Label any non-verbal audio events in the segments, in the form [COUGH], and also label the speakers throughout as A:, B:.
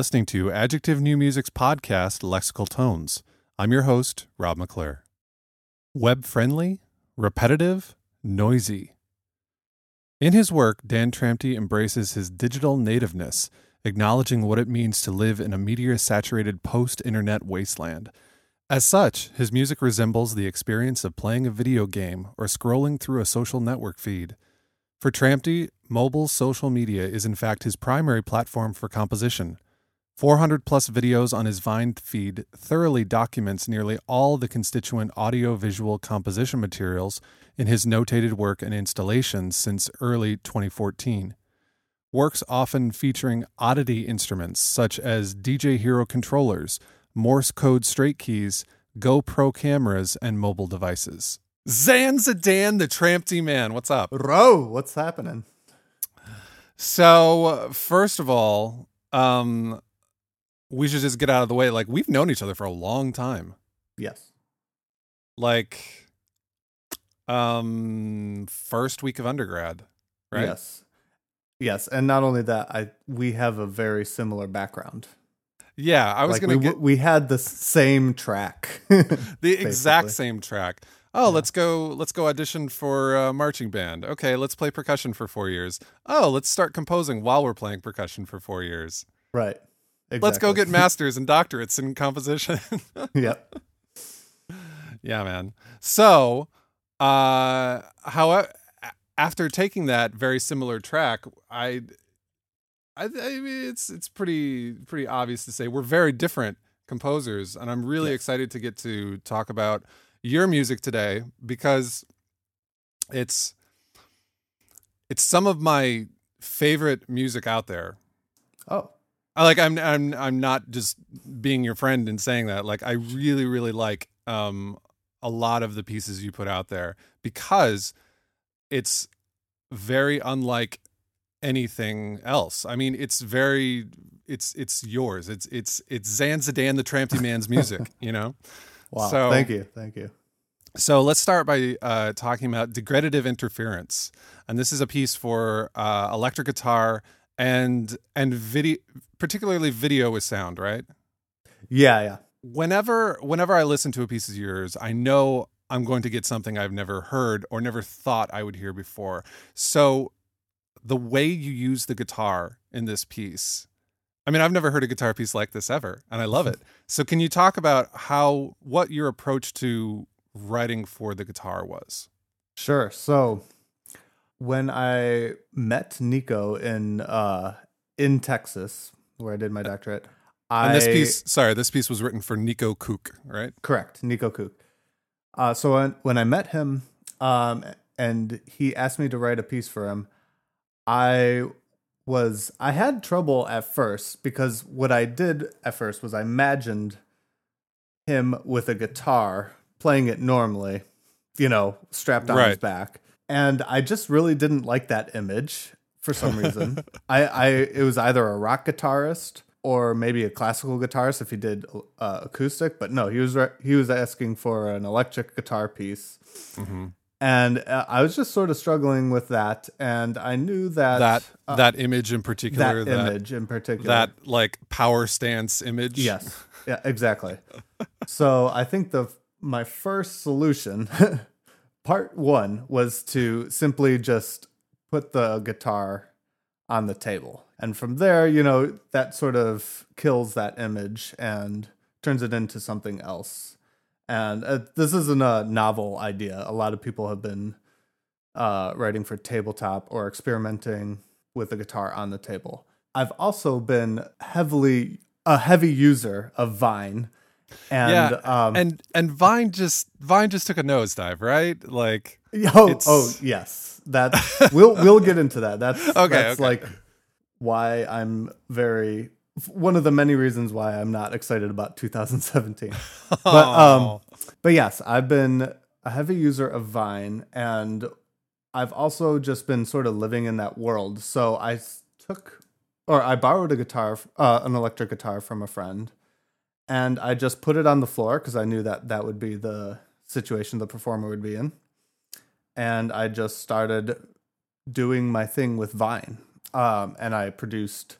A: listening to Adjective New Music's podcast, Lexical Tones. I'm your host, Rob McClure. Web friendly, repetitive, noisy. In his work, Dan Tramte embraces his digital nativeness, acknowledging what it means to live in a meteor saturated post internet wasteland. As such, his music resembles the experience of playing a video game or scrolling through a social network feed. For Tramte, mobile social media is in fact his primary platform for composition. 400 plus videos on his Vine feed thoroughly documents nearly all the constituent audiovisual composition materials in his notated work and installations since early 2014. Works often featuring oddity instruments such as DJ Hero controllers, Morse code straight keys, GoPro cameras, and mobile devices. Zan Zadan, the Tramte man, what's up?
B: Ro, what's happening?
A: So, first of all, um, we should just get out of the way. Like, we've known each other for a long time.
B: Yes.
A: Like, um, first week of undergrad, right?
B: Yes. Yes, and not only that, I we have a very similar background.
A: Yeah, I was
B: Like
A: gonna
B: we,
A: get
B: we had the same track. [LAUGHS]
A: the exact same track. Oh, let's go. Let's go audition for a marching band. Okay, let's play percussion for four years. Oh, let's start composing while we're playing percussion for four years.
B: right. Exactly.
A: Let's go get [LAUGHS] masters and doctorates in composition. [LAUGHS]
B: yep.
A: yeah, man. So, uh, how after taking that very similar track, I, I, I mean, it's it's pretty pretty obvious to say we're very different composers, and I'm really
B: Yes.
A: excited to get to talk about your music today because it's it's some of my favorite music out there.
B: Oh.
A: I like I'm I'm I'm not just being your friend and saying that. Like I really really like um a lot of the pieces you put out there because it's very unlike anything else. I mean, it's very it's it's yours. It's it's it's Zanzidan the Tramte Man's music, [LAUGHS] you know?
B: Wow.
A: So-
B: Thank you. Thank you.
A: So let's start by uh, talking about degradative interference, and this is a piece for uh, electric guitar and and video, particularly video with sound. Right?
B: Yeah, yeah.
A: Whenever whenever I listen to a piece of yours, I know I'm going to get something I've never heard or never thought I would hear before. So the way you use the guitar in this piece. I mean, I've never heard a guitar piece like this ever, and I love it. [LAUGHS] So, can you talk about how what your approach to writing for the guitar was?
B: Sure. So when I met Nico in uh in Texas, where I did my doctorate, I
A: And this piece, sorry, this piece was written for Nico Couck, right?
B: Correct, Nico Couck. Uh, so when, when I met him, um, and he asked me to write a piece for him, I was I had trouble at first because what I did at first was I imagined him with a guitar playing it normally, you know, strapped on his back, and I just really didn't like that image for some reason. [LAUGHS] I, I it was either a rock guitarist or maybe a classical guitarist if he did uh, acoustic, but no, he was re- he was asking for an electric guitar piece, and uh, I was just sort of struggling with that, and I knew that
A: That
B: uh,
A: that image in particular,
B: that
A: that
B: image in particular,
A: that like power stance image.
B: Yes. [LAUGHS] Yeah, exactly. so I think the my first solution, [LAUGHS] part one, was to simply just put the guitar on the table. And from there, you know, that sort of kills that image and turns it into something else. And uh, this isn't a novel idea. A lot of people have been uh, writing for tabletop or experimenting with the guitar on the table. I've also been heavily a heavy user of Vine, and
A: yeah,
B: um,
A: and and Vine just Vine just took a nosedive, right? Like, [LAUGHS]
B: oh, oh yes, that we'll we'll get into that. That's [LAUGHS]
A: Okay,
B: that's
A: okay.
B: like why I'm very one of the many reasons why I'm not excited about 2017. But [LAUGHS] um, but yes, I've been a heavy user of Vine, and I've also just been sort of living in that world. So I took, or I borrowed a guitar, uh, an electric guitar from a friend, and I just put it on the floor because I knew that that would be the situation the performer would be in, and I just started doing my thing with Vine, um, and I produced,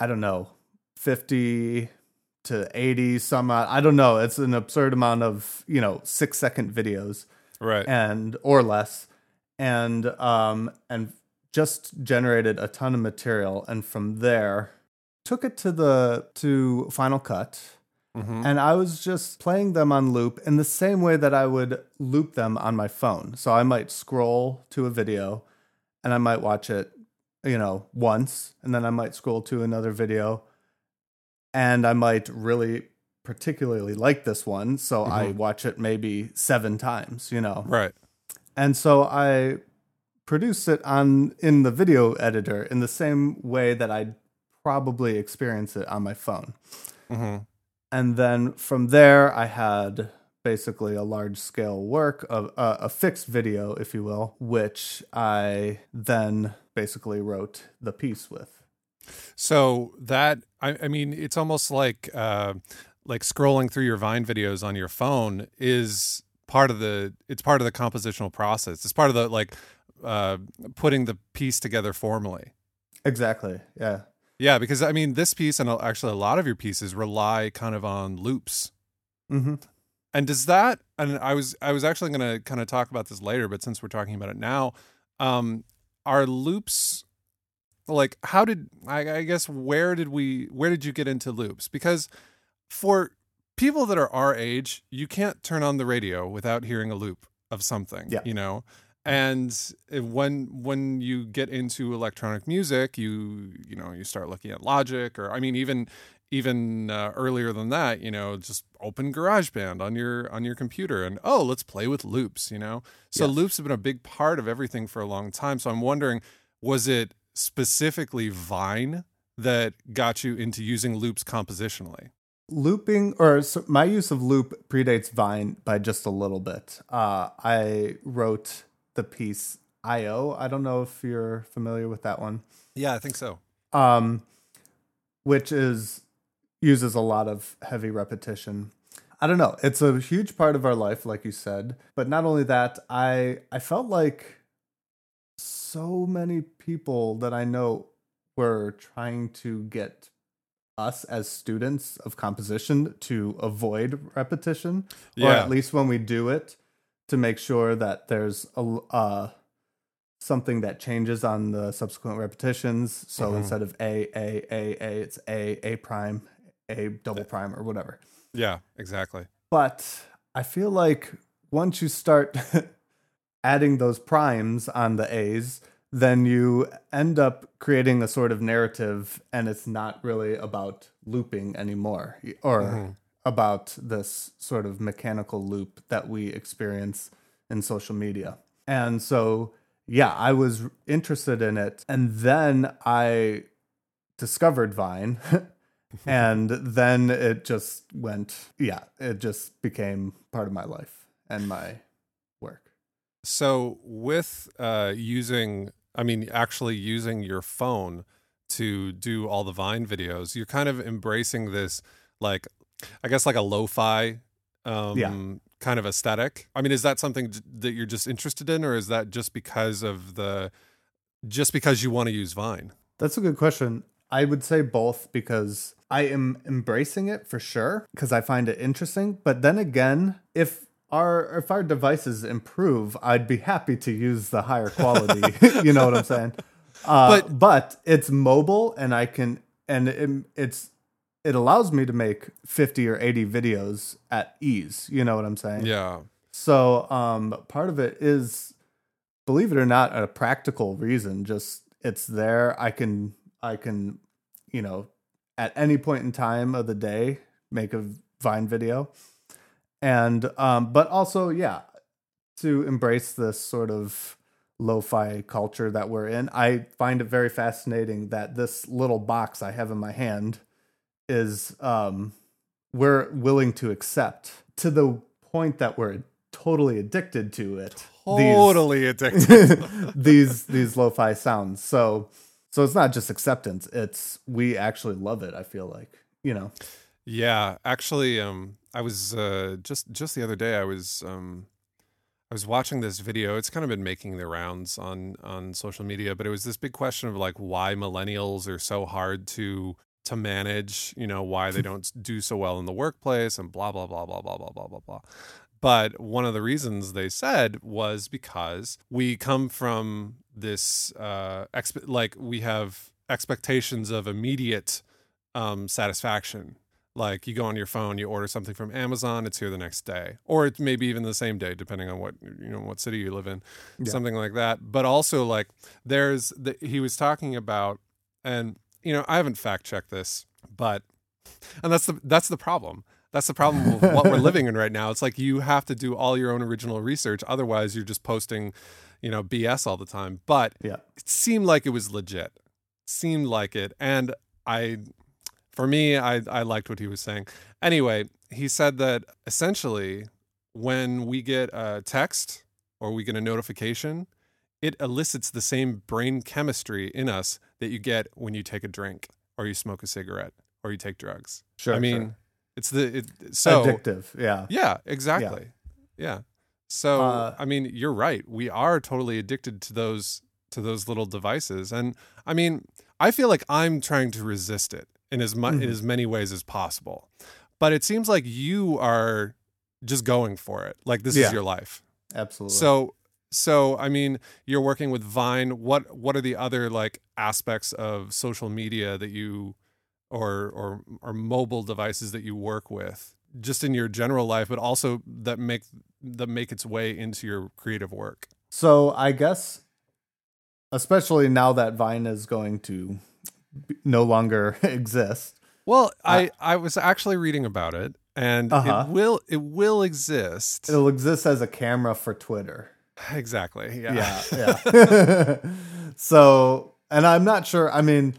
B: I don't know, 50 to 80 some odd, I don't know. It's an absurd amount of, you know, 6 second videos
A: Right.
B: and or less and um and just generated a ton of material and from there took it to the to Final Cut
A: Mhm.
B: and I was just playing them on loop in the same way that I would loop them on my phone. So I might scroll to a video and I might watch it, you know, once and then I might scroll to another video and I might really particularly like this one, so I watch it maybe 7 times, you know.
A: Right.
B: And so I produce it on in the video editor in the same way that I'd probably experience it on my phone.
A: hmm
B: And then from there, I had basically a large scale work of uh, a fixed video, if you will, which I then basically wrote the piece with.
A: So that I, I mean, it's almost like uh, like scrolling through your Vine videos on your phone is part of the it's part of the compositional process. It's part of the like uh, putting the piece together formally.
B: Exactly. Yeah.
A: Yeah, because I mean, this piece and actually a lot of your pieces rely kind of on loops.
B: hmm
A: And does that? And I was I was actually going to kind of talk about this later, but since we're talking about it now, um, are loops like how did I, I guess where did we where did you get into loops? Because for people that are our age, you can't turn on the radio without hearing a loop of something.
B: Yeah.
A: You know. And when when you get into electronic music, you you know you start looking at Logic, or I mean even even uh, earlier than that, you know, just open GarageBand on your on your computer and oh, let's play with loops, you know. So
B: Yes.
A: loops have been a big part of everything for a long time. So I'm wondering, was it specifically Vine that got you into using loops compositionally?
B: Looping, or so my use of loop predates Vine by just a little bit. Uh, I wrote the piece IO. I don't know if you're familiar with that one.
A: Yeah, I think so.
B: um, which is uses a lot of heavy repetition. I don't know. It's a huge part of our life, like you said. But not only that, I I felt like so many people that I know were trying to get us as students of composition to avoid repetition, or at least when we do it, to make sure that there's a uh, something that changes on the subsequent repetitions. So
A: Mhm.
B: instead of A A A A, it's A A prime, A double prime, or whatever.
A: Yeah, exactly.
B: But I feel like once you start [LAUGHS] adding those primes on the A's, then you end up creating a sort of narrative, and it's not really about looping anymore, or
A: Mhm.
B: About this sort of mechanical loop that we experience in social media. And so, yeah, I was interested in it. And then I discovered Vine. [LAUGHS] and then it just went, yeah, it just became part of my life and my work.
A: So with uh, using, I mean, actually using your phone to do all the Vine videos, you're kind of embracing this, like, I guess, like a lo-fi, um,
B: Yeah.
A: kind of aesthetic. I mean, is that something that you're just interested in, or is that just because of the, just because you want to use Vine?
B: That's a good question. I would say both because I am embracing it for sure because I find it interesting. But then again, if our if our devices improve, I'd be happy to use the higher quality. [LAUGHS] you know what I'm saying? Uh,
A: But-
B: but it's mobile and I can and it, it's it allows me to make 50 or 80 videos at ease. You know what I'm saying?
A: Yeah.
B: So um, part of it is, believe it or not, a practical reason. Just it's there. I can I can, you know, at any point in time of the day make a Vine video, and um, but also yeah, to embrace this sort of lo-fi culture that we're in. I find it very fascinating that this little box I have in my hand is um, we're willing to accept to the point that we're totally addicted to it.
A: Totally addicted.
B: These [LAUGHS] these, these lo-fi sounds. So so it's not just acceptance. It's we actually love it. I feel like you know.
A: Yeah, actually, um, I was uh, just just the other day. I was um, I was watching this video. It's kind of been making the rounds on on social media, but it was this big question of like why millennials are so hard to to manage, you know, why they don't do so well in the workplace and blah blah blah blah blah blah blah blah blah. But one of the reasons they said was because we come from this uh exp- like we have expectations of immediate um satisfaction. Like you go on your phone, you order something from Amazon, it's here the next day, or it's maybe even the same day, depending on what you know what city you live in,
B: Yeah.
A: something like that. But also like there's the, he was talking about, and you know I haven't fact checked this, but and that's the that's the problem. That's the problem with what we're living in right now. It's like you have to do all your own original research, otherwise you're just posting, you know, BS all the time. But
B: Yeah.
A: it seemed like it was legit. Seemed like it, and I, for me, I I liked what he was saying. Anyway, he said that essentially, when we get a text or we get a notification, it elicits the same brain chemistry in us that you get when you take a drink or you smoke a cigarette or you take drugs.
B: Sure.
A: I mean,
B: sure.
A: it's the it, so
B: addictive. Yeah.
A: yeah, exactly. Yeah. So
B: Uh,
A: I mean, you're right. We are totally addicted to those to those little devices, and I mean, I feel like I'm trying to resist it in as much in
B: Mhm.
A: as many ways as possible. But it seems like you are just going for it. Like this
B: Yeah.
A: is your life.
B: Absolutely.
A: So so I mean, you're working with Vine. What what are the other like aspects of social media that you or or or mobile devices that you work with just in your general life but also that make that make its way into your creative work.
B: So I guess, especially now that Vine is going to no longer [LAUGHS] exist.
A: Well, I I was actually reading about it and
B: Uh-huh.
A: it will it will exist.
B: It'll exist as a camera for Twitter. [LAUGHS]
A: exactly. Yeah.
B: Yeah, yeah. [LAUGHS] [LAUGHS] so, and I'm not sure. I mean,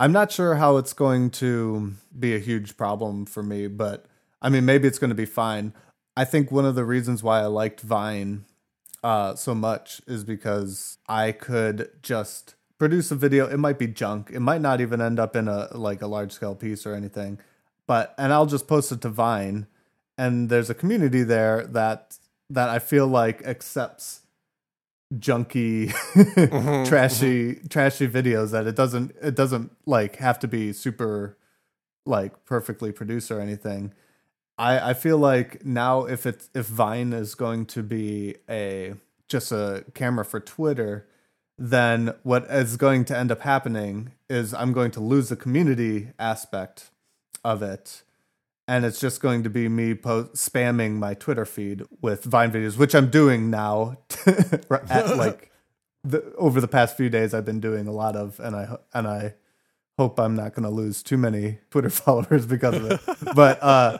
B: I'm not sure how it's going to be a huge problem for me, but I mean, maybe it's going to be fine. I think one of the reasons why I liked Vine uh, so much is because I could just produce a video. It might be junk. It might not even end up in a like a large scale piece or anything. But and I'll just post it to Vine, and there's a community there that that I feel like accepts junky,
A: Mhm, [LAUGHS]
B: trashy, trashy videos. That it doesn't it doesn't like have to be super like perfectly produced or anything. I I feel like now if it's if Vine is going to be a just a camera for Twitter, then what is going to end up happening is I'm going to lose the community aspect of it. And it's just going to be me po- spamming my Twitter feed with Vine videos, which I'm doing now. [LAUGHS] at, [LAUGHS] like the, over the past few days, I've been doing a lot of, and I and I hope I'm not going to lose too many [LAUGHS] Twitter followers because of it. but uh,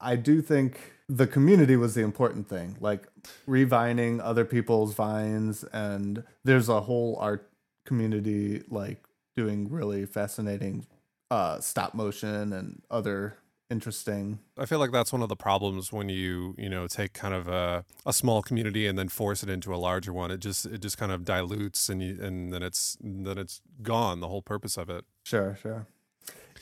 B: I do think the community was the important thing, like revining other people's vines, and there's a whole art community like doing really fascinating uh, stop motion and other interesting.
A: I feel like that's one of the problems when you you know take kind of a, a small community and then force it into a larger one. It just it just kind of dilutes and you, and then it's then it's gone. The whole purpose of it.
B: Sure, sure.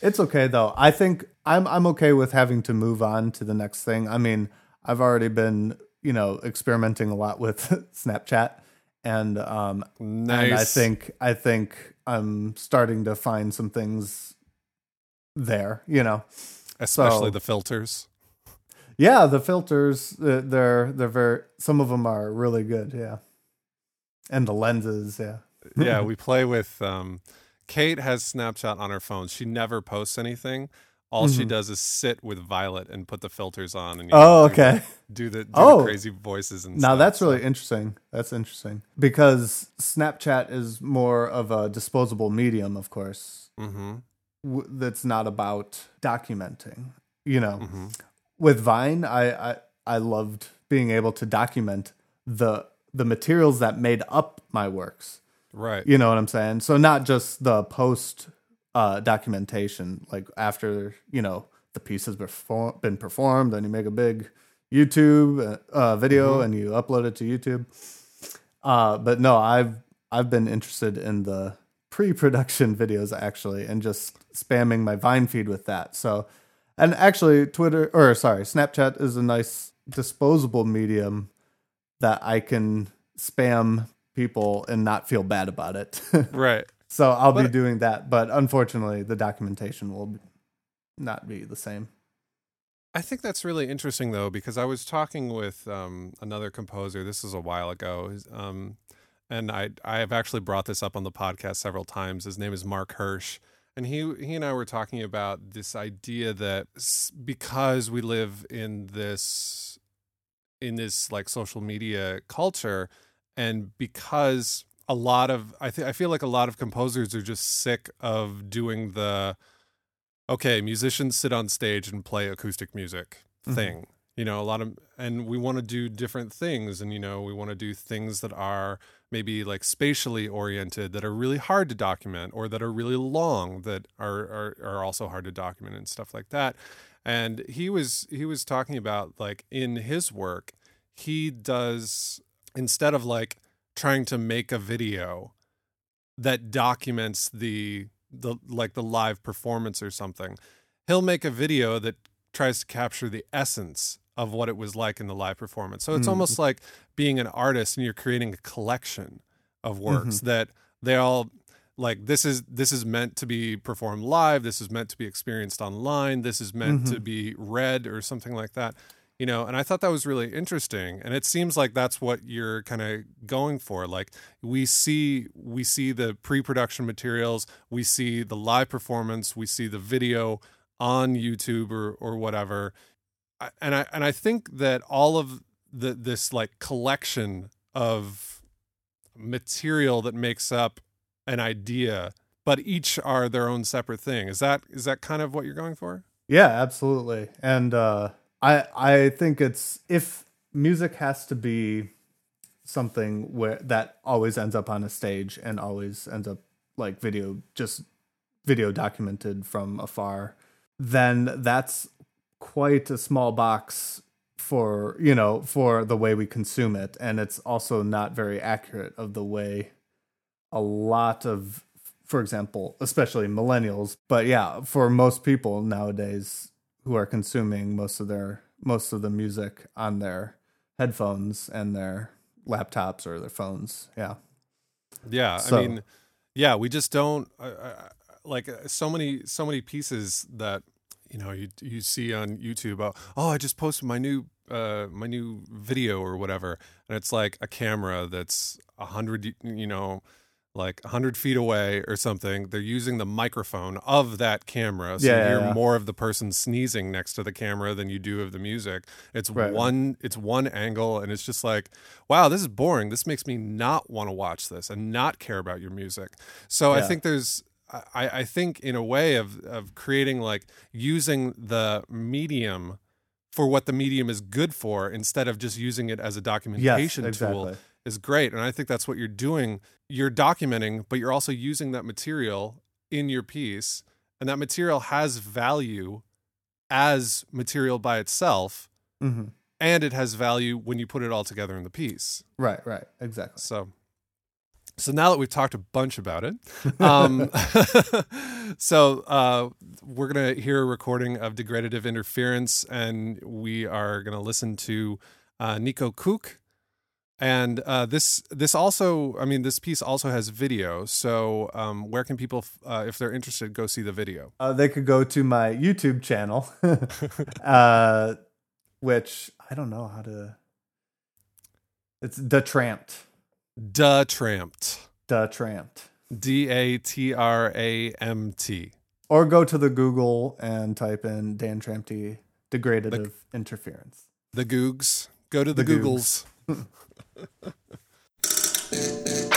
B: It's okay though. I think I'm I'm okay with having to move on to the next thing. I mean, I've already been, you know, experimenting a lot with [LAUGHS] Snapchat and um
A: Nice.
B: and I think I think I'm starting to find some things there, you know.
A: Especially
B: so-
A: the filters.
B: Yeah, the filters uh, they're they're very some of them are really good, yeah. And the lenses, yeah.
A: yeah, [LAUGHS] we play with. Um, Kate has Snapchat on her phone. She never posts anything. All she
B: Mhm.
A: does is sit with Violet and put the filters on. And you
B: Oh,
A: know, do the-
B: okay.
A: Do the, do
B: Oh.
A: the crazy voices and stuff.
B: Now
A: stuff,
B: that's
A: so-
B: really interesting. That's interesting because Snapchat is more of a disposable medium, of course.
A: Mhm,
B: W- that's not about documenting. You know,
A: mhm.
B: with Vine, I, I I loved being able to document the the materials that made up my works.
A: Right.
B: You know what I'm saying? So not just the post uh, documentation, like after you know the piece has perform- been performed, then you make a big YouTube uh, uh, video
A: Mhm.
B: and you upload it to YouTube. Uh, but no, I've I've been interested in the pre-production videos actually, and just spamming my Vine feed with that. So, and actually, Twitter or sorry, Snapchat is a nice disposable medium that I can spam people and not feel bad about it. [LAUGHS]
A: Right.
B: so I'll be doing that. But unfortunately, the documentation will not be the same.
A: I think that's really interesting though, because I was talking with um, another composer. This is a while ago, um, and I I have actually brought this up on the podcast several times. His name is Mark Hirsch, and he he and I were talking about this idea that because we live in this in this like social media culture, and because a lot of I think I feel like a lot of composers are just sick of doing the okay, musicians sit on stage and play acoustic music
B: Mhm.
A: thing. You know, a lot of, and we want to do different things. And, you know, we want to do things that are maybe like spatially oriented that are really hard to document or that are really long that are, are, are also hard to document and stuff like that. And he was, he was talking about like in his work, he does, instead of like trying to make a video that documents the the like the live performance or something he'll make a video that tries to capture the essence of what it was like in the live performance. So it's
B: Mm.
A: almost like being an artist and you're creating a collection of works that they all like this is this is meant to be performed live. This is meant to be experienced online. This is meant to
B: Mhm.
A: be read or something like that you know? And i thought that was really interesting. And it seems like that's what you're kind of going for. Like we see we see the pre-production materials. We see the live performance. We see the video on youtube or or whatever and i and i think that all of the this like collection of material that makes up an idea but each are their own separate thing is that is that kind of what you're going for
B: Yeah, absolutely. And uh, I I think it's if music has to be something where that always ends up on a stage and always ends up like video just video documented from afar, then that's quite a small box for you know for the way we consume it. And it's also not very accurate of the way a lot of for example especially millennials but yeah for most people nowadays who are consuming most of their most of the music on their headphones and their laptops or their phones. Yeah.
A: Yeah,
B: So-
A: I mean, yeah, we just don't uh, like so many so many pieces that you know you you see on YouTube. About, oh, I just posted my new uh my new video or whatever, and it's like a camera that's a hundred you know like a hundred feet away or something. They're using the microphone of that camera, so
B: Yeah,
A: you
B: yeah,
A: hear
B: yeah.
A: more of the person sneezing next to the camera than you do of the music. It's
B: Right,
A: one it's one angle, and it's just like wow, this is boring. This makes me not want to watch this and not care about your music. So I think there's, I, I think in a way of, of creating like using the medium for what the medium is good for instead of just using it as a
B: yes
A: documentation
B: exactly
A: tool is great. And I think that's what you're doing. You're documenting, but you're also using that material in your piece. And that material has value as material by itself
B: hmm
A: and it has value when you put it all together in the piece.
B: right right exactly
A: So, so now that we've talked a bunch about it, [LAUGHS] um, [LAUGHS] so uh, we're gonna hear a recording of degradative interference, and we are gonna listen to uh, Nico Couck. And uh, this this also, I mean, this piece also has video. So, um, where can people, uh, if they're interested, go see the video?
B: uh, they could go to my youtube channel [LAUGHS] uh which i don't know how to it's the
A: Da Tramped,
B: the tramped
A: D A T R A M T.
B: or go to the Google and type in Dan Tramte degradative interference.
A: The Googs. Go to the,
B: The
A: Googles. [LAUGHS]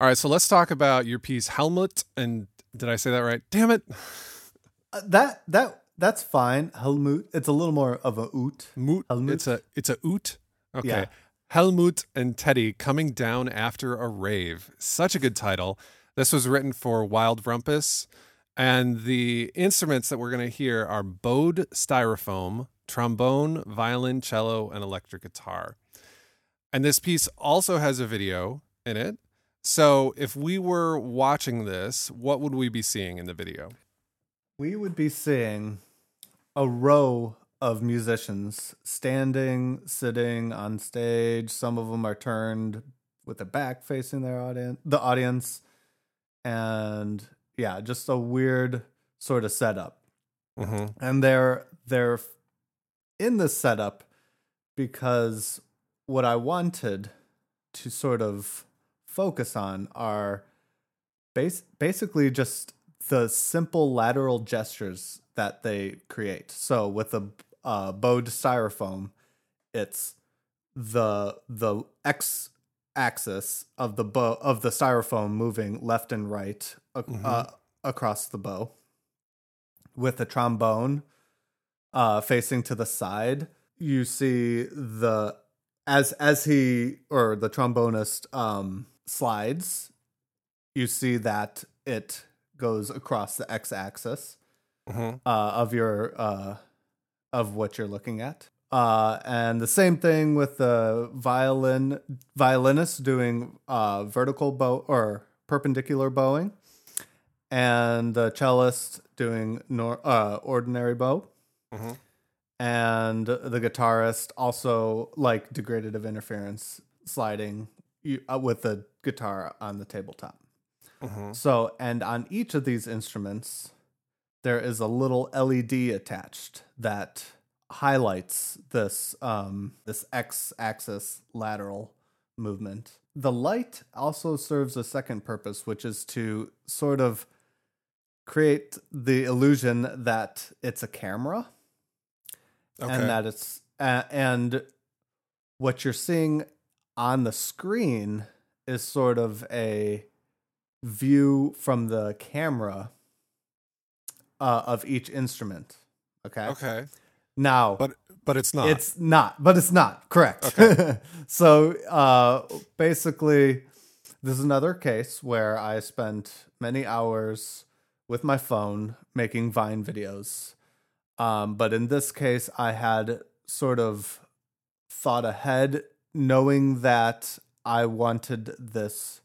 A: All right, so let's talk about your piece Helmut and did I say that right? Damn it.
B: Uh, that that that's fine. Helmut. It's a little more of a oot.
A: Moot.
B: Helmut?
A: It's a it's a oot. Okay.
B: Yeah.
A: Helmut and Teddy coming down after a rave. Such a good title. This was written for Wild Rumpus. And the instruments that we're going to hear are bowed styrofoam, trombone, violin, cello, and electric guitar. And this piece also has a video in it. So if we were watching this, what would we be seeing in the video?
B: We would be seeing a row of musicians standing, sitting on stage. Some of them are turned with their back facing their audience, the audience, and yeah, just a weird sort of setup.
A: Mm-hmm.
B: and they're they're in this setup because what I wanted to sort of focus on are base, basically just the simple lateral gestures that they create. So with the uh, bowed styrofoam, it's the the x axis of the bow of the styrofoam moving left and right ac-
A: Mhm.
B: uh, across the bow with the trombone uh facing to the side you see the as as he or the trombonist um slides you see that it goes across the x axis
A: Mm-hmm.
B: uh, of your uh, of what you're looking at. Uh, and the same thing with the violin violinist doing uh, vertical bow or perpendicular bowing, and the cellist doing nor- uh, ordinary bow,
A: Mm-hmm.
B: and the guitarist also like degradative interference sliding you, uh, with the guitar on the tabletop.
A: Mm-hmm.
B: So, and on each of these instruments, there is a little LED attached that highlights this um, this x-axis lateral movement. The light also serves a second purpose, which is to sort of create the illusion that it's a camera
A: Okay.
B: and that it's uh, and what you're seeing on the screen is sort of a view from the camera uh, of each instrument. Okay.
A: okay.
B: Now,
A: But but it's not.
B: it's not, but it's not correct.
A: Okay. [LAUGHS]
B: so uh, basically, this is another case where I spent many hours with my phone making Vine videos. Um, but in this case, I had sort of thought ahead, knowing that I wanted this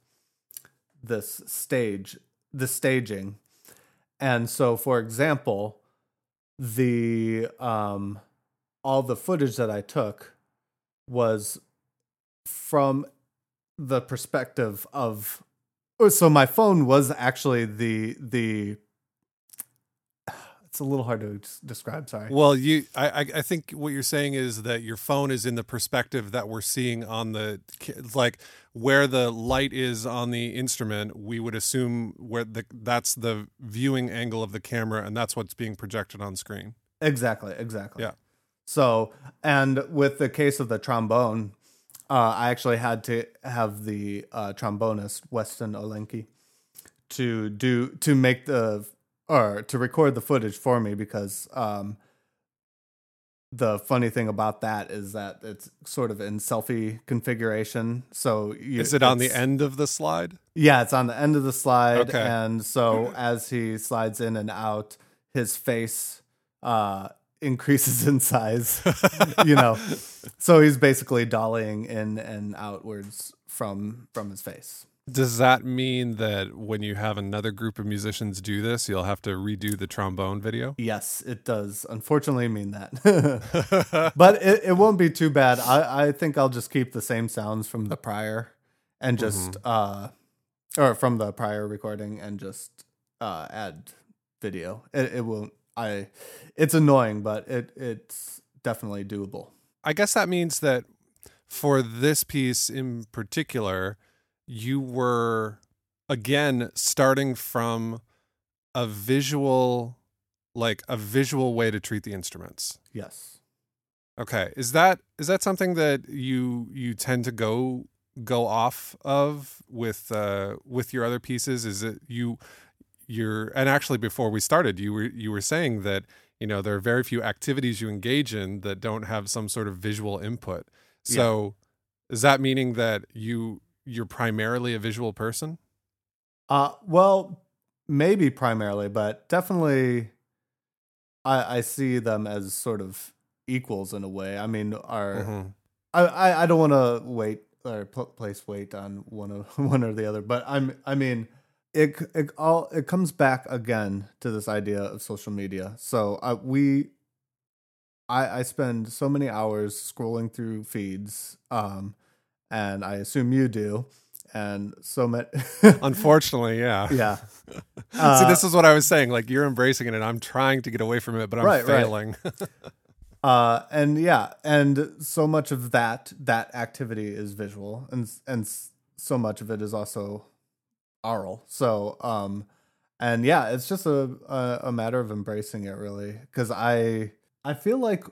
B: this stage, the staging. And so, for example, the um, all the footage that I took was from the perspective of so my phone was actually the the it's a little hard to describe sorry
A: well, you I I think what you're saying is that your phone is in the perspective that we're seeing on the like where the light is on the instrument. We would assume where the that's the viewing angle of the camera, and that's what's being projected on screen.
B: exactly exactly
A: Yeah.
B: so and with the case of the trombone uh, I actually had to have the uh, trombonist Weston Olencki to do to make the or to record the footage for me because um, the funny thing about that is that it's sort of in selfie configuration. So you,
A: Is it on the end of the slide?
B: Yeah, it's on the end of the slide,
A: Okay.
B: and so as he slides in and out, his face uh, increases in size. [LAUGHS] you know, [LAUGHS] so he's basically dollying in and outwards from from his face.
A: Does that mean that when you have another group of musicians do this, you'll have to redo the trombone video?
B: Yes, it does. Unfortunately, mean that, [LAUGHS] but it, it won't be too bad. I I think I'll just keep the same sounds from the prior, and just uh, or from the prior recording, and just uh add video. It it won't. I. It's annoying, but it it's definitely doable.
A: I guess that means that for this piece in particular, you were again starting from a visual like a visual way to treat the instruments.
B: Yes.
A: Okay. Is that is that something that you you tend to go go off of with uh, with your other pieces? Is it you? You're and actually before we started, you were you were saying that you know there are very few activities you engage in that don't have some sort of visual input. So, yeah. is that meaning that you you're primarily a visual person?
B: Uh, well, maybe primarily, but definitely, I I see them as sort of equals in a way. I mean, are mm-hmm. I, I I don't want to wait or place weight on one of [LAUGHS] one or the other, but I'm I mean it it all it comes back again to this idea of social media. So uh, we I I spend so many hours scrolling through feeds um and I assume you do and so many [LAUGHS]
A: unfortunately yeah
B: yeah
A: uh, [LAUGHS] see this is what i was saying like you're embracing it and i'm trying to get away from it but i'm right, failing right. [LAUGHS]
B: Uh, and yeah, and so much of that that activity is visual, and and so much of it is also oral. So, um, and yeah, it's just a a, a matter of embracing it, really, because I I feel like,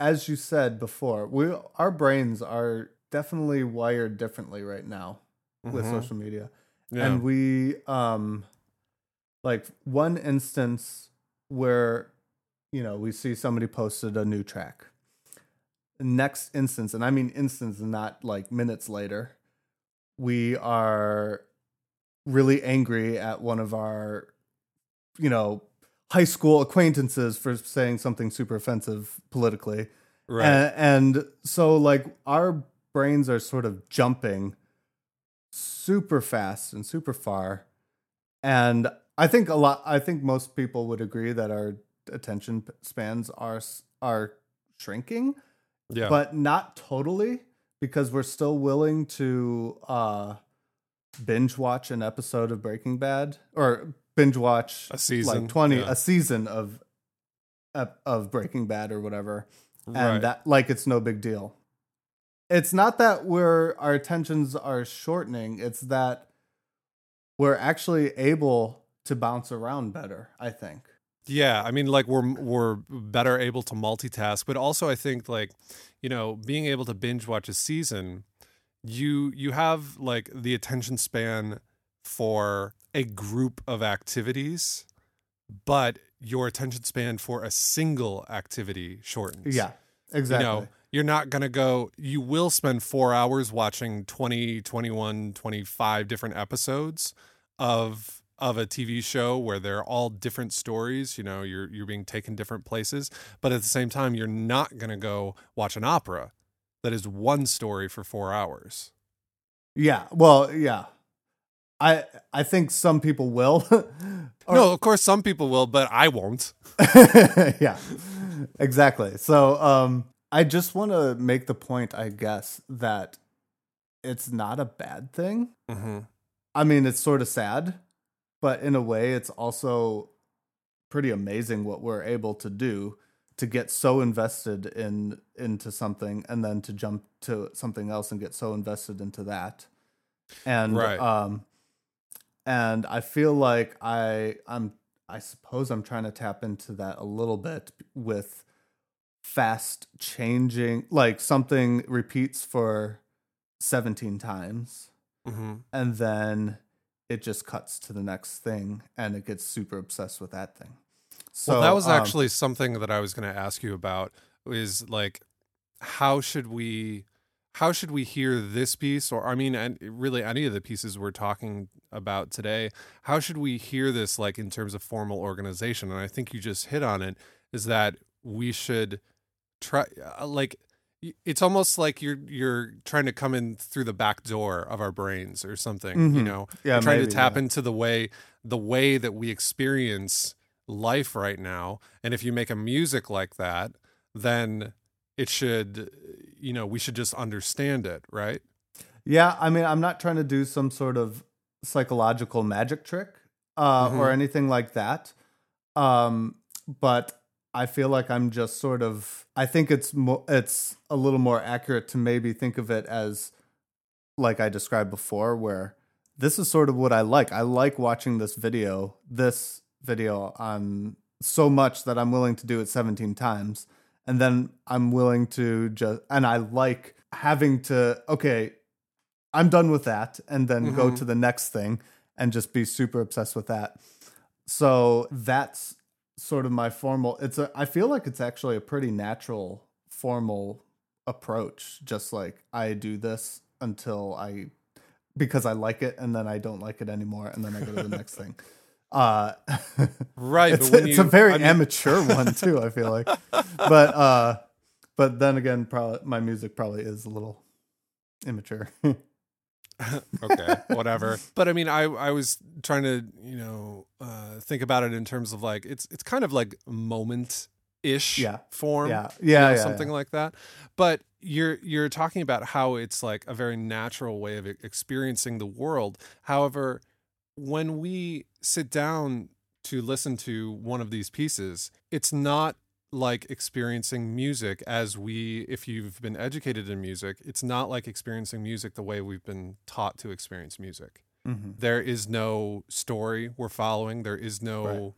B: as you said before, we our brains are definitely wired differently right now mm-hmm. with social media, yeah. and we um, like one instance where you know, we see somebody posted a new track. Next instance, and I mean instance, not like minutes later, we are really angry at one of our, you know, high school acquaintances for saying something super offensive politically. Right. And, and so, like, our brains are sort of jumping super fast and super far. And I think a lot, I think most people would agree that our attention spans are are shrinking. Yeah. But not totally because we're still willing to uh binge watch an episode of Breaking Bad or binge watch
A: a season
B: like 20 yeah. a season of of Breaking Bad or whatever. And right. that like it's no big deal. It's not that we're our attentions are shortening, it's that we're actually able to bounce around better, I think.
A: Yeah, I mean, like we're we're better able to multitask, but also I think like you know being able to binge watch a season, you you have like the attention span for a group of activities, but your attention span for a single activity shortens.
B: Yeah, exactly.
A: You know, you're not going to go you will spend 4 hours watching 20, 21, 25 different episodes of of a TV show where they're all different stories, you know, you're you're being taken different places, but at the same time you're not going to go watch an opera that is one story for 4 hours.
B: Yeah. Well, yeah. I I think some people will. [LAUGHS]
A: or, no, of course some people will, but I won't. [LAUGHS]
B: yeah. Exactly. So, um I just want to make the point, I guess, that it's not a bad thing. Mm-hmm. I mean, it's sort of sad but in a way it's also pretty amazing what we're able to do to get so invested in into something and then to jump to something else and get so invested into that and right. um and i feel like i i'm i suppose i'm trying to tap into that a little bit with fast changing like something repeats for 17 times mm-hmm. and then it just cuts to the next thing and it gets super obsessed with that thing.
A: So well, that was um, actually something that I was going to ask you about is like how should we how should we hear this piece or I mean and really any of the pieces we're talking about today how should we hear this like in terms of formal organization and I think you just hit on it is that we should try uh, like it's almost like you're you're trying to come in through the back door of our brains or something mm-hmm. you know yeah, you're trying maybe, to tap yeah. into the way the way that we experience life right now and if you make a music like that then it should you know we should just understand it right
B: yeah i mean i'm not trying to do some sort of psychological magic trick uh, mm-hmm. or anything like that um, but I feel like I'm just sort of I think it's mo- it's a little more accurate to maybe think of it as like I described before where this is sort of what I like. I like watching this video, this video on so much that I'm willing to do it 17 times and then I'm willing to just and I like having to okay, I'm done with that and then go
A: Mhm.
B: to the next thing and just be super obsessed with that. So that's sort of my formal it's a I feel like it's actually a pretty natural formal approach just like I do this until I because I like it and then I don't like it anymore and then I go to the [LAUGHS] next thing. Uh [LAUGHS]
A: Right,
B: it's,
A: but when
B: it's
A: you,
B: a very
A: I mean,
B: amateur one too, I feel like. But uh but then again probably my music probably is a little immature. [LAUGHS] [LAUGHS]
A: okay, whatever. But I mean, I I was trying to you know uh, think about it in terms of like it's it's kind of like moment ish
B: Yeah.
A: form,
B: yeah.
A: you
B: Yeah,
A: know,
B: yeah,
A: something
B: yeah.
A: like that. But you're you're talking about how it's like a very natural way of experiencing the world. However, when we sit down to listen to one of these pieces, it's not like experiencing music as we if you've been educated in music it's not like experiencing music the way we've been taught to experience music.
B: Mhm.
A: there is no story we're following. There is no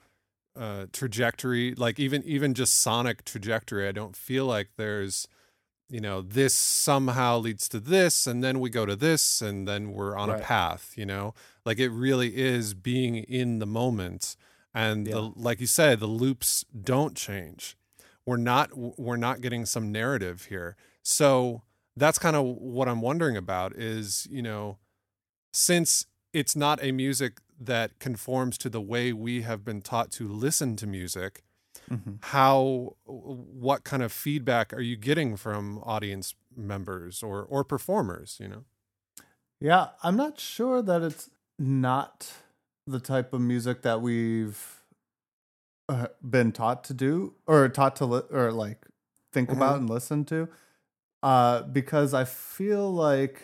A: uh trajectory. Like even even just sonic trajectory i don't feel like there's you know this somehow leads to this and then we go to this and then we're on
B: Right.
A: a path you know? Like it really is being in the moment and the, like you said the loops don't change we're not we're not getting some narrative here so that's kind of what i'm wondering about is you know since it's not a music that conforms to the way we have been taught to listen to music
B: Mhm.
A: how what kind of feedback are you getting from audience members or or performers you know
B: Yeah, I'm not sure that it's not the type of music that we've uh, been taught to do or taught to li- or like think about
A: Mhm.
B: and listen to. Uh, because I feel like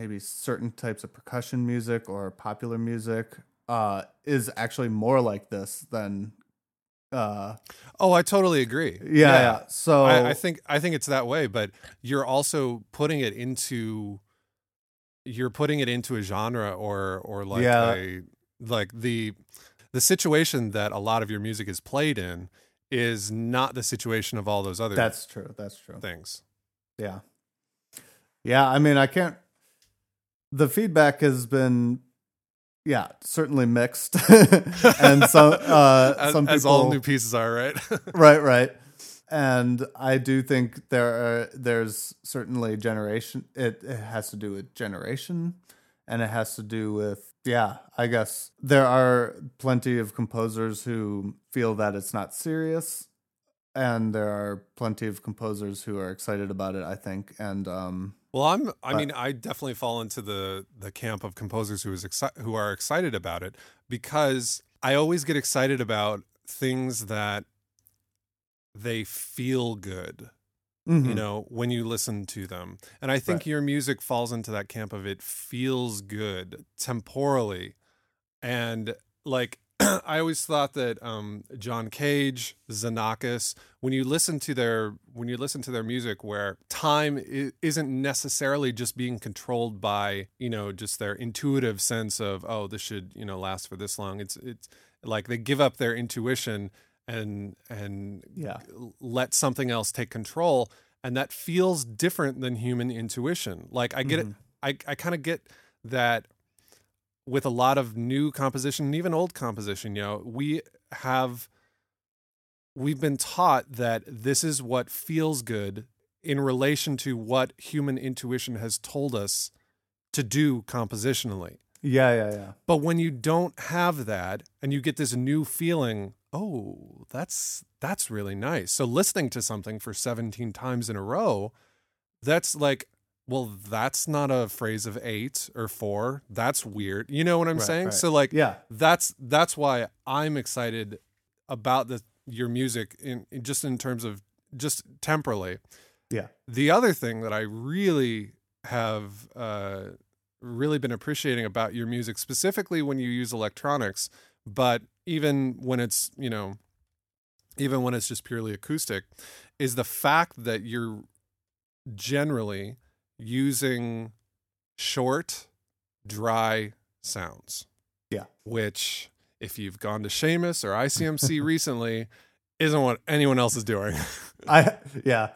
B: maybe certain types of percussion music or popular music uh, is actually more like this than. Uh,
A: oh i totally agree
B: yeah, yeah. So
A: I, I think I think it's that way, but you're also putting it into you're putting it into a genre or or like
B: Yeah.
A: a like the the situation that a lot of your music is played in is not the situation of all those other
B: that's true. That's true.
A: things.
B: Yeah. Yeah, I mean, I can't. The feedback has been, yeah, certainly mixed, [LAUGHS] and some uh, [LAUGHS]
A: As,
B: some
A: as all new pieces are, right? [LAUGHS]
B: right, right, and I do think there are there's certainly generation. It, it has to do with generation, and it has to do with yeah. I guess there are plenty of composers who feel that it's not serious and there are plenty of composers who are excited about it i think and um
A: Well, I'm. I
B: But-
A: mean, I definitely fall into the the camp of composers who is exci- who are excited about it because I always get excited about things that they feel good. You
B: mhm.
A: know, when you listen to them, and I think
B: Right.
A: your music falls into that camp of it feels good temporally, and like. [CLEARS THROAT] I always thought that um, John Cage, Xenakis, when you listen to their when you listen to their music, where time i- isn't necessarily just being controlled by you know just their intuitive sense of oh this should you know last for this long. It's it's like they give up their intuition and and
B: yeah
A: let something else take control, and that feels different than human intuition. Like I get
B: Mhm.
A: it, I I kind of get that with a lot of new composition and even old composition you know we have we've been taught that this is what feels good in relation to what human intuition has told us to do compositionally
B: yeah yeah yeah
A: but when you don't have that and you get this new feeling oh that's that's really nice. So listening to something for 17 times in a row that's like well that's not a phrase of 8 or 4 that's weird. You know what i'm
B: Right,
A: saying?
B: right.
A: so like
B: yeah.
A: that's that's why i'm excited about the your music in, in just in terms of just temporally.
B: Yeah.
A: The other thing that I really have uh, really been appreciating about your music, specifically when you use electronics, but even when it's you know, even when it's just purely acoustic, is the fact that you're generally using short, dry sounds.
B: Yeah.
A: Which, if you've gone to SEAMUS or ICMC [LAUGHS] recently, isn't what anyone else is doing. [LAUGHS]
B: i yeah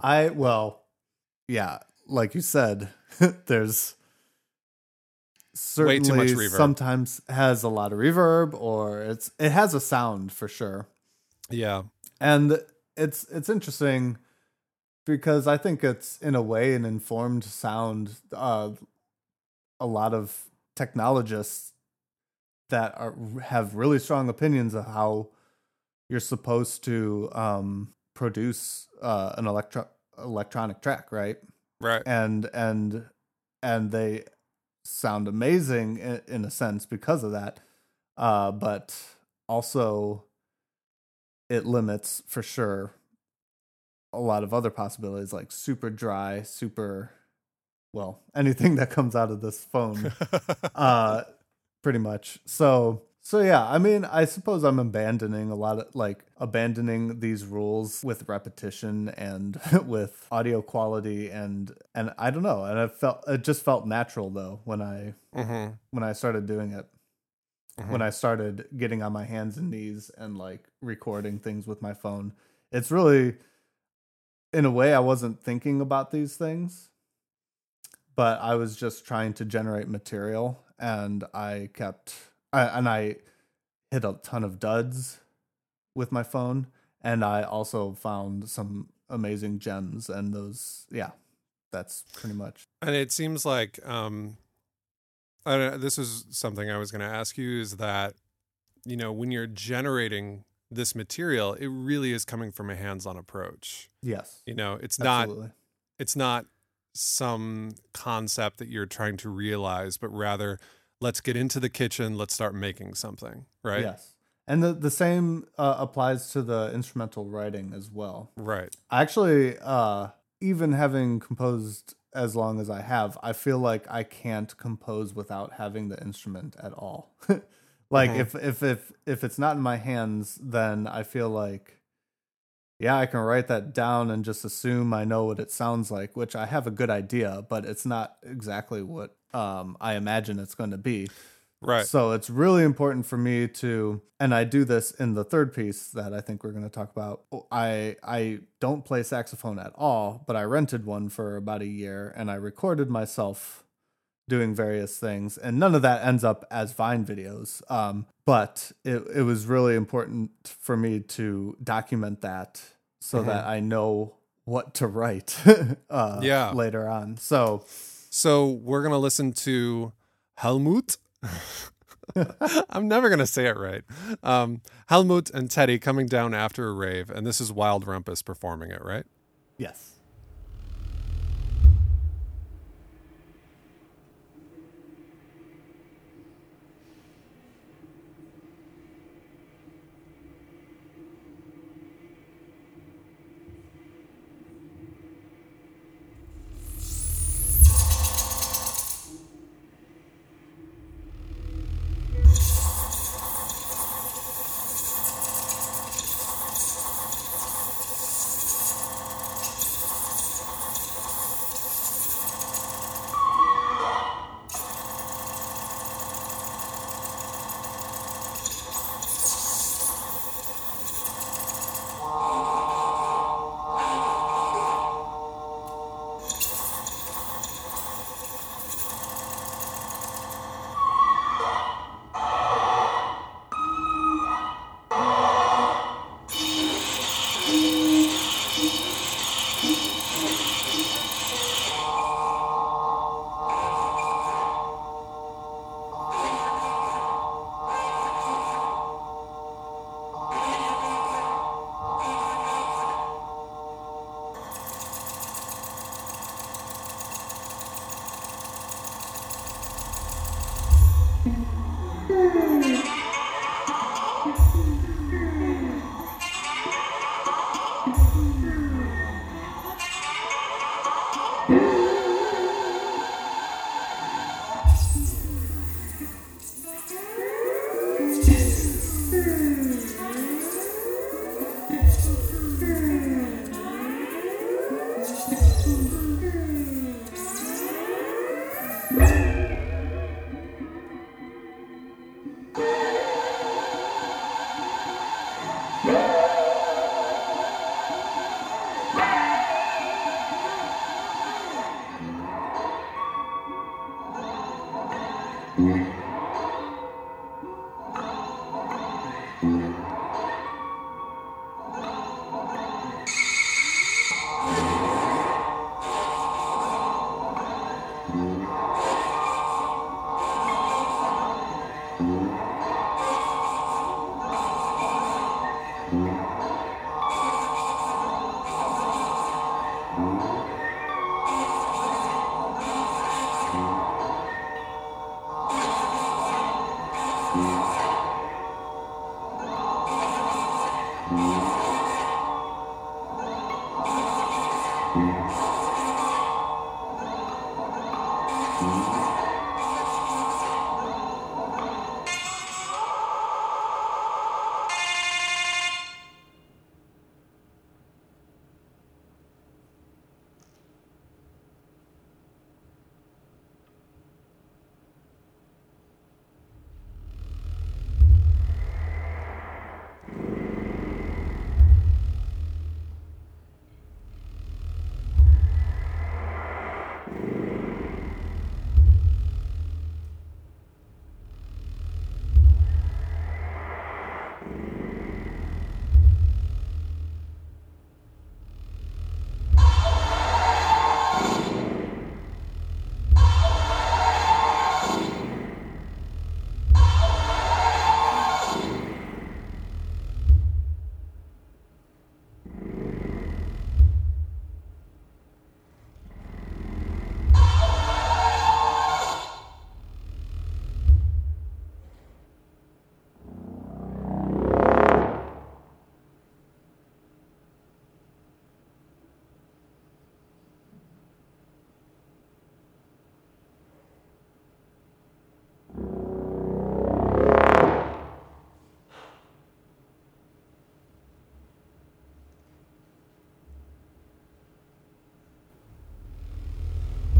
B: i well yeah like you said [LAUGHS] there's certainly
A: too much reverb.
B: sometimes has a lot of reverb or it's it has a sound for sure.
A: Yeah.
B: And it's it's interesting because I think it's in a way an informed sound. Uh, a lot of technologists that are have really strong opinions of how you're supposed to um, produce uh, an electro electronic track, right?
A: Right.
B: And and and they sound amazing in, in a sense because of that. Uh, but also, it limits for sure a lot of other possibilities like super dry, super well, [LAUGHS] anything that comes out of this phone [LAUGHS] uh pretty much. So so yeah, I mean, I suppose I'm abandoning a lot of like abandoning these rules with repetition and [LAUGHS] with audio quality and and I don't know, and I felt it just felt natural though when I
A: hmm
B: when I started doing it. When I started getting on my hands and knees and like recording things with my phone. It's really in a way I wasn't thinking about these things, but I was just trying to generate material and I kept I, and I hit a ton of duds with my phone and I also found some amazing gems and those yeah that's pretty much.
A: And it seems like um I don't know, this is something I was going to ask you is that you know when you're generating this material it really is coming from a hands-on approach.
B: yes.
A: You know, it's not it's not some concept that you're trying to realize but rather let's get into the kitchen, let's start making something, right?
B: yes and the the same uh, applies to the instrumental writing as well
A: Right.
B: Actually, uh, even having composed as long as I have, I feel like I can't compose without having the instrument at all. [LAUGHS] like
A: Mhm.
B: if if if if it's not in my hands, then I feel like yeah, I can write that down and just assume I know what it sounds like, which I have a good idea, but it's not exactly what um, I imagine it's going to be.
A: Right.
B: So it's really important for me to, and I do this in the third piece that I think we're going to talk about. I I don't play saxophone at all, but I rented one for about a year, and I recorded myself doing various things, and none of that ends up as Vine videos. Um, but it it was really important for me to document that so
A: Mhm.
B: that I know what to write. [LAUGHS] uh,
A: Yeah.
B: later on. So
A: So we're gonna listen to Helmut. [LAUGHS] I'm never gonna say it right. Um, Helmut and Teddy coming down after a rave, and this is Wild Rumpus performing it, right?
B: yes.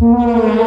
A: Mm-hmm.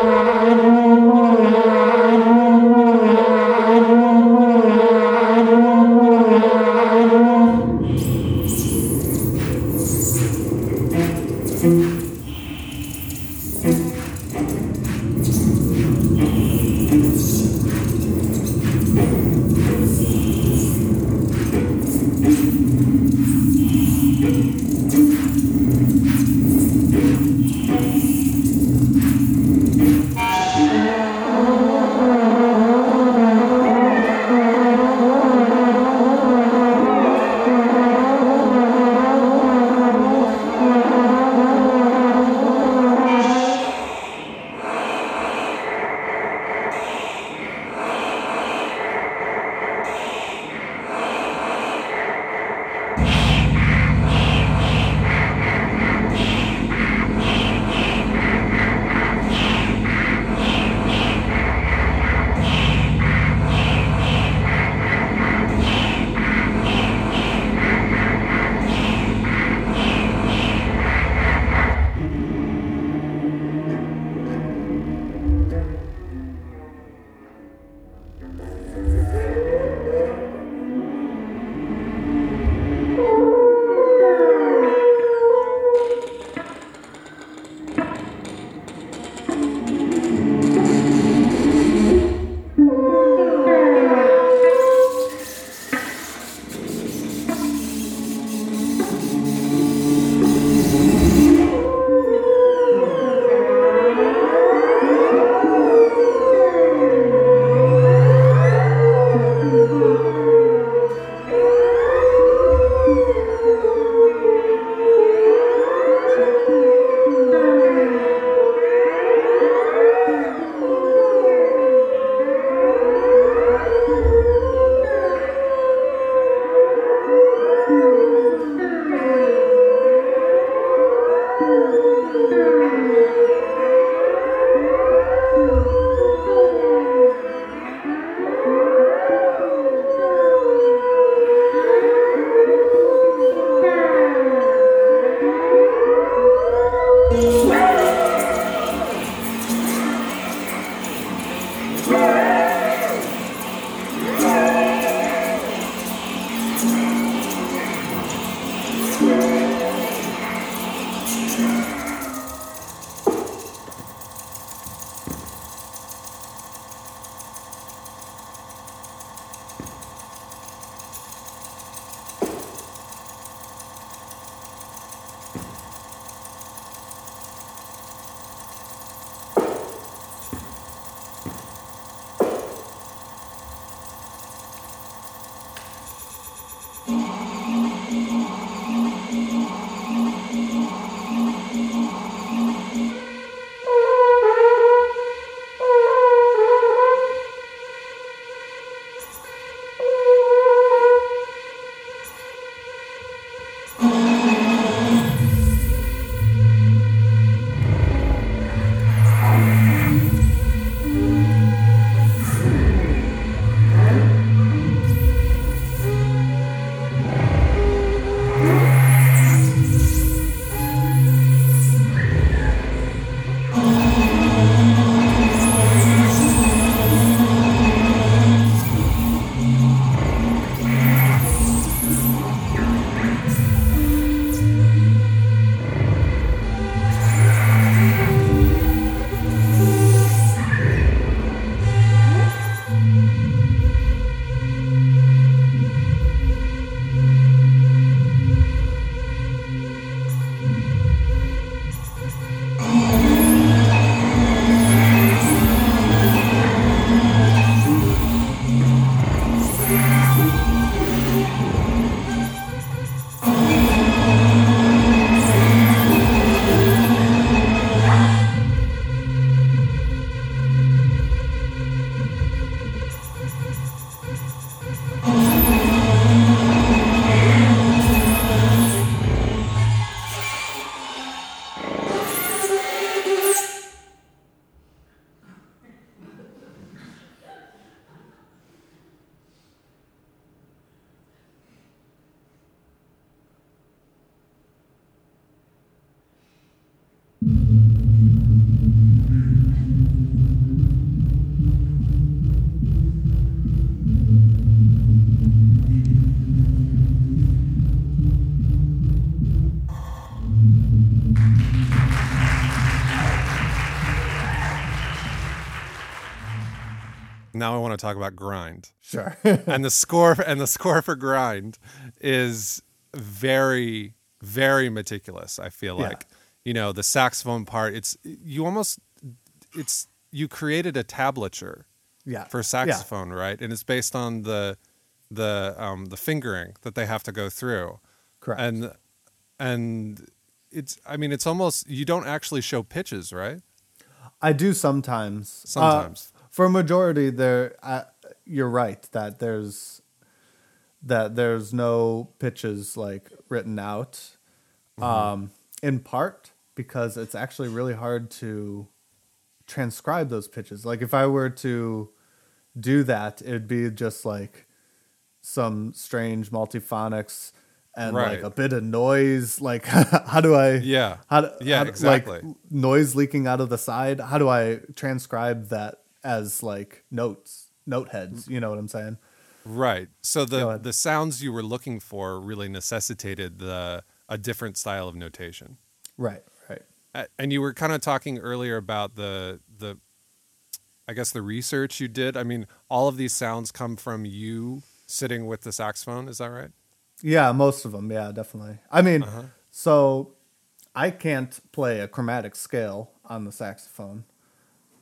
A: Talk about grind.
B: Sure. [LAUGHS]
A: and the score and the score for grind is very very meticulous i feel
B: Yeah.
A: like you know the saxophone part it's you almost it's you created a tablature
B: yeah.
A: for saxophone right and it's based on the the um the fingering that they have to go through
B: Correct.
A: and and it's i mean it's almost you don't actually show pitches right
B: I do sometimes. Uh,
A: Sometimes.
B: For a majority, there, uh, you're right that there's that there's no pitches like written out.
A: Mm-hmm.
B: Um, in part because it's actually really hard to transcribe those pitches. Like if I were to do that, it'd be just like some strange multiphonics and like a bit of noise. Like [LAUGHS] how do I?
A: yeah
B: How do,
A: Yeah,
B: how
A: exactly.
B: Like noise leaking out of the side. How do I transcribe that as like notes, note heads? You know what I'm saying?
A: Right. So the the sounds you were looking for really necessitated the a different style of notation.
B: Right, right.
A: And you were kind of talking earlier about the the I guess the research you did. I mean, all of these sounds come from you sitting with the saxophone, is that right?
B: Yeah, most of them. Yeah, definitely. I mean,
A: Uh-huh.
B: so I can't play a chromatic scale on the saxophone,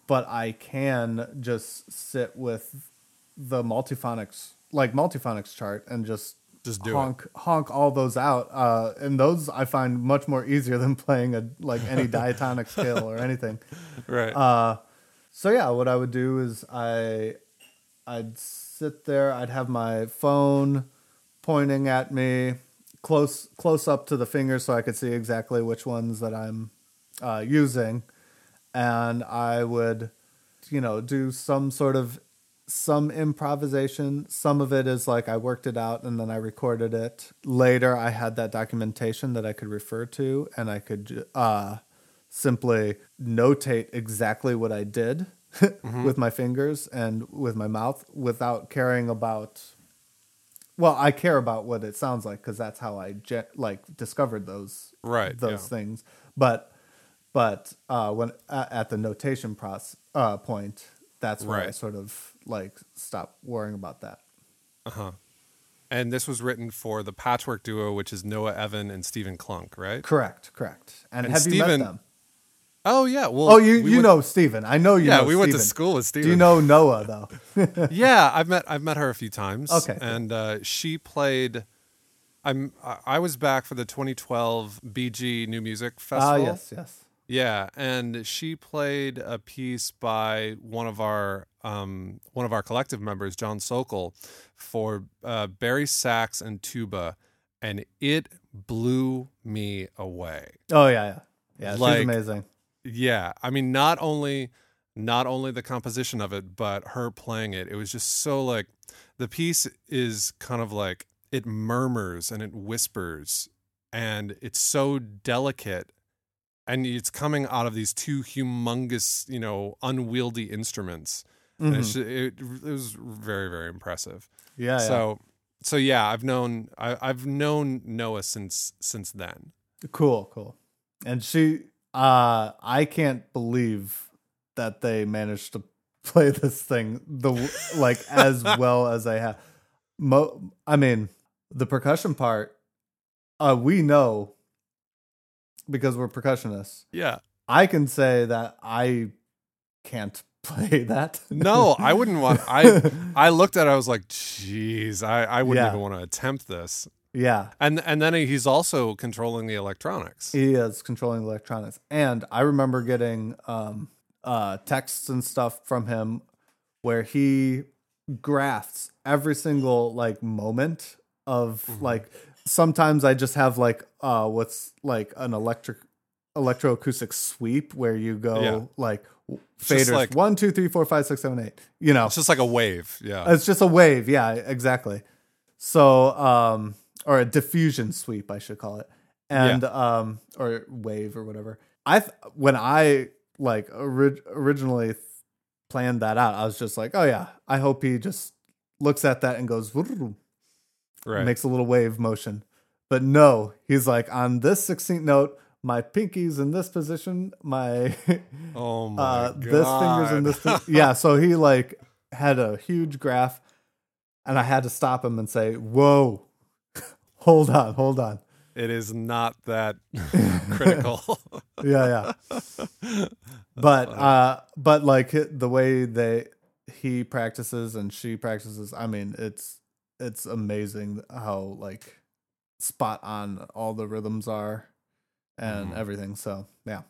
B: but I can just sit with the multiphonics, like multiphonics chart, and just
A: Just do it.
B: honk honk all those out. Uh, and those I find much more easier than playing a like any [LAUGHS] diatonic scale or anything.
A: Right.
B: Uh, so yeah, what I would do is I I'd sit there, I'd have my phone pointing at me close close up to the fingers so I could see exactly which ones that I'm uh, using, and I would you know do some sort of some improvisation. Some of it is like I worked it out and then I recorded it. Later, I had that documentation that I could refer to, and I could uh, simply notate exactly what I did [LAUGHS] with my fingers and with my mouth without caring about. Well, I care about what it sounds like because that's how I like discovered those
A: Right,
B: those
A: yeah.
B: things. But but uh, when at, at the notation process uh, point, that's where I sort of like stop worrying about that.
A: uh-huh. And this was written for the patchwork duo which is Noa Even and Stephen Klunk, right?
B: Correct, correct. And,
A: And
B: have you met them?
A: Oh yeah, well
B: Oh, you
A: we
B: you
A: went-
B: know Stephen. I know you.
A: Yeah,
B: know
A: we went to school with Stephen.
B: Do you know Noa though? [LAUGHS]
A: yeah, I've met I've met her a few times.
B: Okay,
A: and uh, she played. I'm I was back for the 2012 BG New Music Festival.
B: Ah,
A: Festival.
B: yes, yes.
A: Yeah, and she played a piece by one of our um, one of our collective members, John Sokol, for uh, bari sax and tuba, and it blew me away.
B: Oh yeah, yeah, yeah.
A: Like-
B: she's amazing.
A: Yeah, I mean, not only not only the composition of it, but her playing it. It was just so like the piece is kind of like it murmurs and it whispers, and it's so delicate, and it's coming out of these two humongous, you know, unwieldy instruments. And it's ju- it, it was very very impressive.
B: Mm-hmm. Yeah, yeah.
A: So so yeah, I've known I, I've known Noa since since then.
B: Cool, cool. And she, uh, I can't believe that they managed to [LAUGHS] play this thing the like as [LAUGHS] well as I have. Mo, I mean, the percussion part, uh, we know because we're percussionists.
A: Yeah.
B: I can say that I can't [LAUGHS] play that.
A: No, I wouldn't want. [LAUGHS] I I looked at. it, I was like, "Geez, I I wouldn't
B: Yeah.
A: even want to attempt this."
B: yeah,
A: And and then he's also controlling the electronics.
B: he is controlling the electronics, and I remember getting um, uh, texts and stuff from him where he graphs every single like moment of
A: Mm-hmm.
B: like. Sometimes I just have like uh, what's like an electric electroacoustic sweep where you go
A: Yeah.
B: like faders
A: like-
B: one two three four five six seven eight. You know,
A: It's just like a wave. Yeah.
B: It's just a wave, yeah, exactly. So, um, or a diffusion sweep, I should call it, and um, or wave or whatever. I th- when I like ori- originally th- planned that out, I was just like, oh yeah, I hope he just looks at that and goes,
A: right.
B: makes a little wave motion. But no, he's like on this 16th note, my pinky's in this position, my [LAUGHS]
A: oh my
B: uh,
A: god.
B: this finger's in this. yeah, so he like had a huge graph, and I had to stop him and say, "Whoa, [LAUGHS] hold on, hold on."
A: It is not that [LAUGHS] critical.
B: yeah, yeah. But uh, but like the way they he practices and she practices, I mean, it's it's amazing how like spot on all the rhythms are and
A: Mhm.
B: everything. So yeah.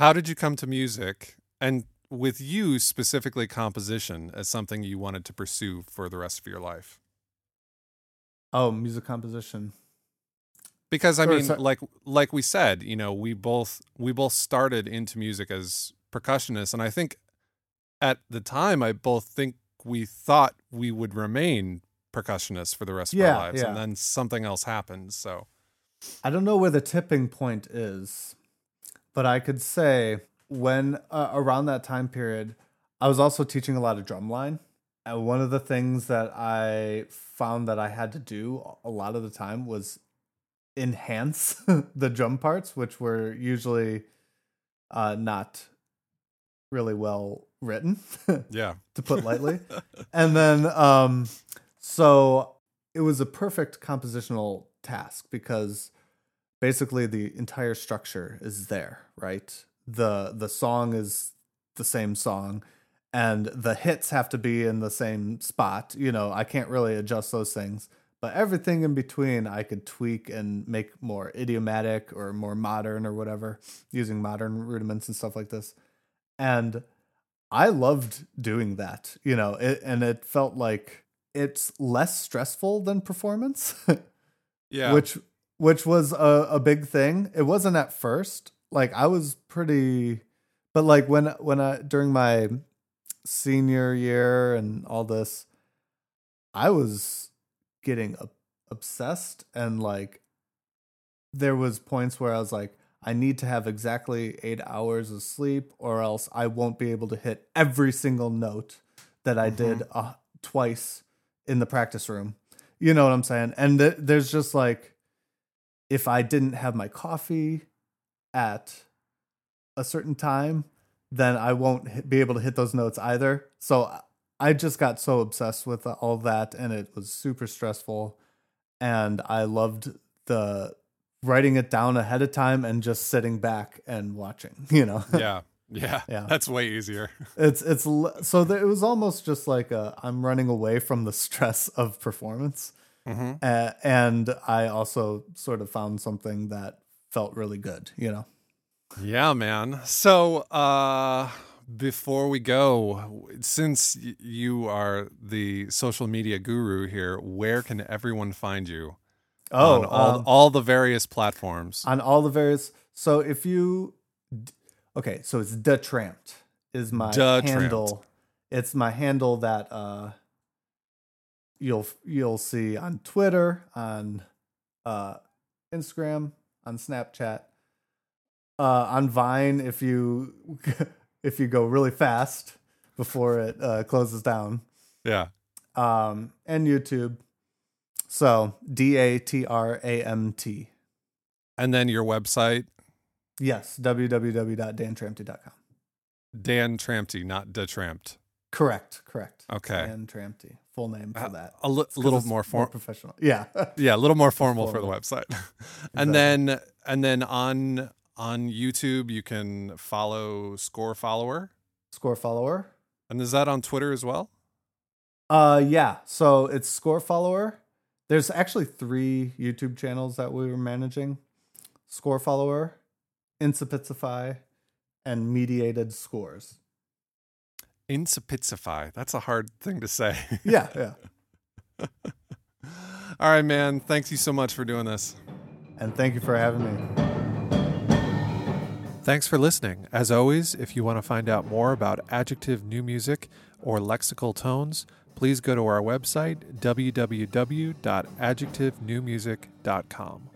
A: How did you come to music? And with you specifically composition as something you wanted to pursue for the rest of your life?
B: Oh, music composition.
A: Because I mean, like like we said, you know, we both we both started into music as percussionists, and I think at the time, I both think we thought we would remain percussionists for the rest of
B: Yeah,
A: our lives,
B: yeah.
A: and then something else happened. So
B: I don't know where the tipping point is, but I could say when uh, around that time period, I was also teaching a lot of drumline. And one of the things that I found that I had to do a lot of the time was enhance [LAUGHS] the drum parts, which were usually uh, not really well written. [LAUGHS]
A: yeah,
B: to put lightly. [LAUGHS] and then um so it was a perfect compositional task because basically the entire structure is there, right? The the song is the same song and the hits have to be in the same spot. You know, I can't really adjust those things. But everything in between I could tweak and make more idiomatic or more modern or whatever, using modern rudiments and stuff like this. And I loved doing that, you know, it, and it felt like it's less stressful than performance, [LAUGHS]
A: yeah,
B: which which was a, a big thing. It wasn't at first. Like I was pretty, but like when when I during my senior year and all this, I was getting ob- obsessed and like there was points where I was like, I need to have exactly eight hours of sleep, or else I won't be able to hit every single note that I did uh, twice in the practice room. You know what I'm saying? And th- there's just like, if I didn't have my coffee at a certain time, then I won't be able to hit those notes either. So I just got so obsessed with all that, and it was super stressful. And I loved the writing it down ahead of time and just sitting back and watching. [LAUGHS] You know,
A: yeah, yeah, [LAUGHS]
B: Yeah.
A: That's way easier. [LAUGHS]
B: it's it's so it was almost just like a, I'm running away from the stress of performance,
A: hmm
B: uh, and I also sort of found something that felt really good. You know.
A: Yeah, man. So, uh before we go, since you are the social media guru here, where can everyone find you
B: Oh,
A: on all,
B: um,
A: all the various platforms?
B: on all the various. So if you, okay, so it's the tramped is my
A: Da
B: handle. It's my handle that uh you'll you'll see on Twitter, on uh Instagram, on Snapchat, uh on Vine if you [LAUGHS] if you go really fast before it uh, closes down,
A: yeah.
B: um and YouTube. So D A T R A M T.
A: And then your website,
B: Yes, www.dantramte.com.
A: Dan Tramte, not Da Tramped.
B: Correct, correct.
A: Okay.
B: Dan Tramte, full name for
A: Uh,
B: that.
A: A li-
B: It's 'cause
A: little more form.
B: professional. [LAUGHS] Yeah.
A: Yeah, a little more formal for the
B: formal.
A: website. [LAUGHS] and then and then on on YouTube you can follow Score Follower.
B: Score follower.
A: And is that on Twitter as well?
B: Uh yeah, so it's score follower. There's actually 3 YouTube channels that we were managing. Score follower, Incipitsify, and mediated scores.
A: Incipitsify. That's a hard thing to say. [LAUGHS]
B: Yeah, yeah.
A: All right, man. Thanks you so much for doing this.
B: And thank you for having me.
A: Thanks for listening. As always, if you want to find out more about adjective new music or lexical tones, please go to our website, www.adjectivenewmusic.com.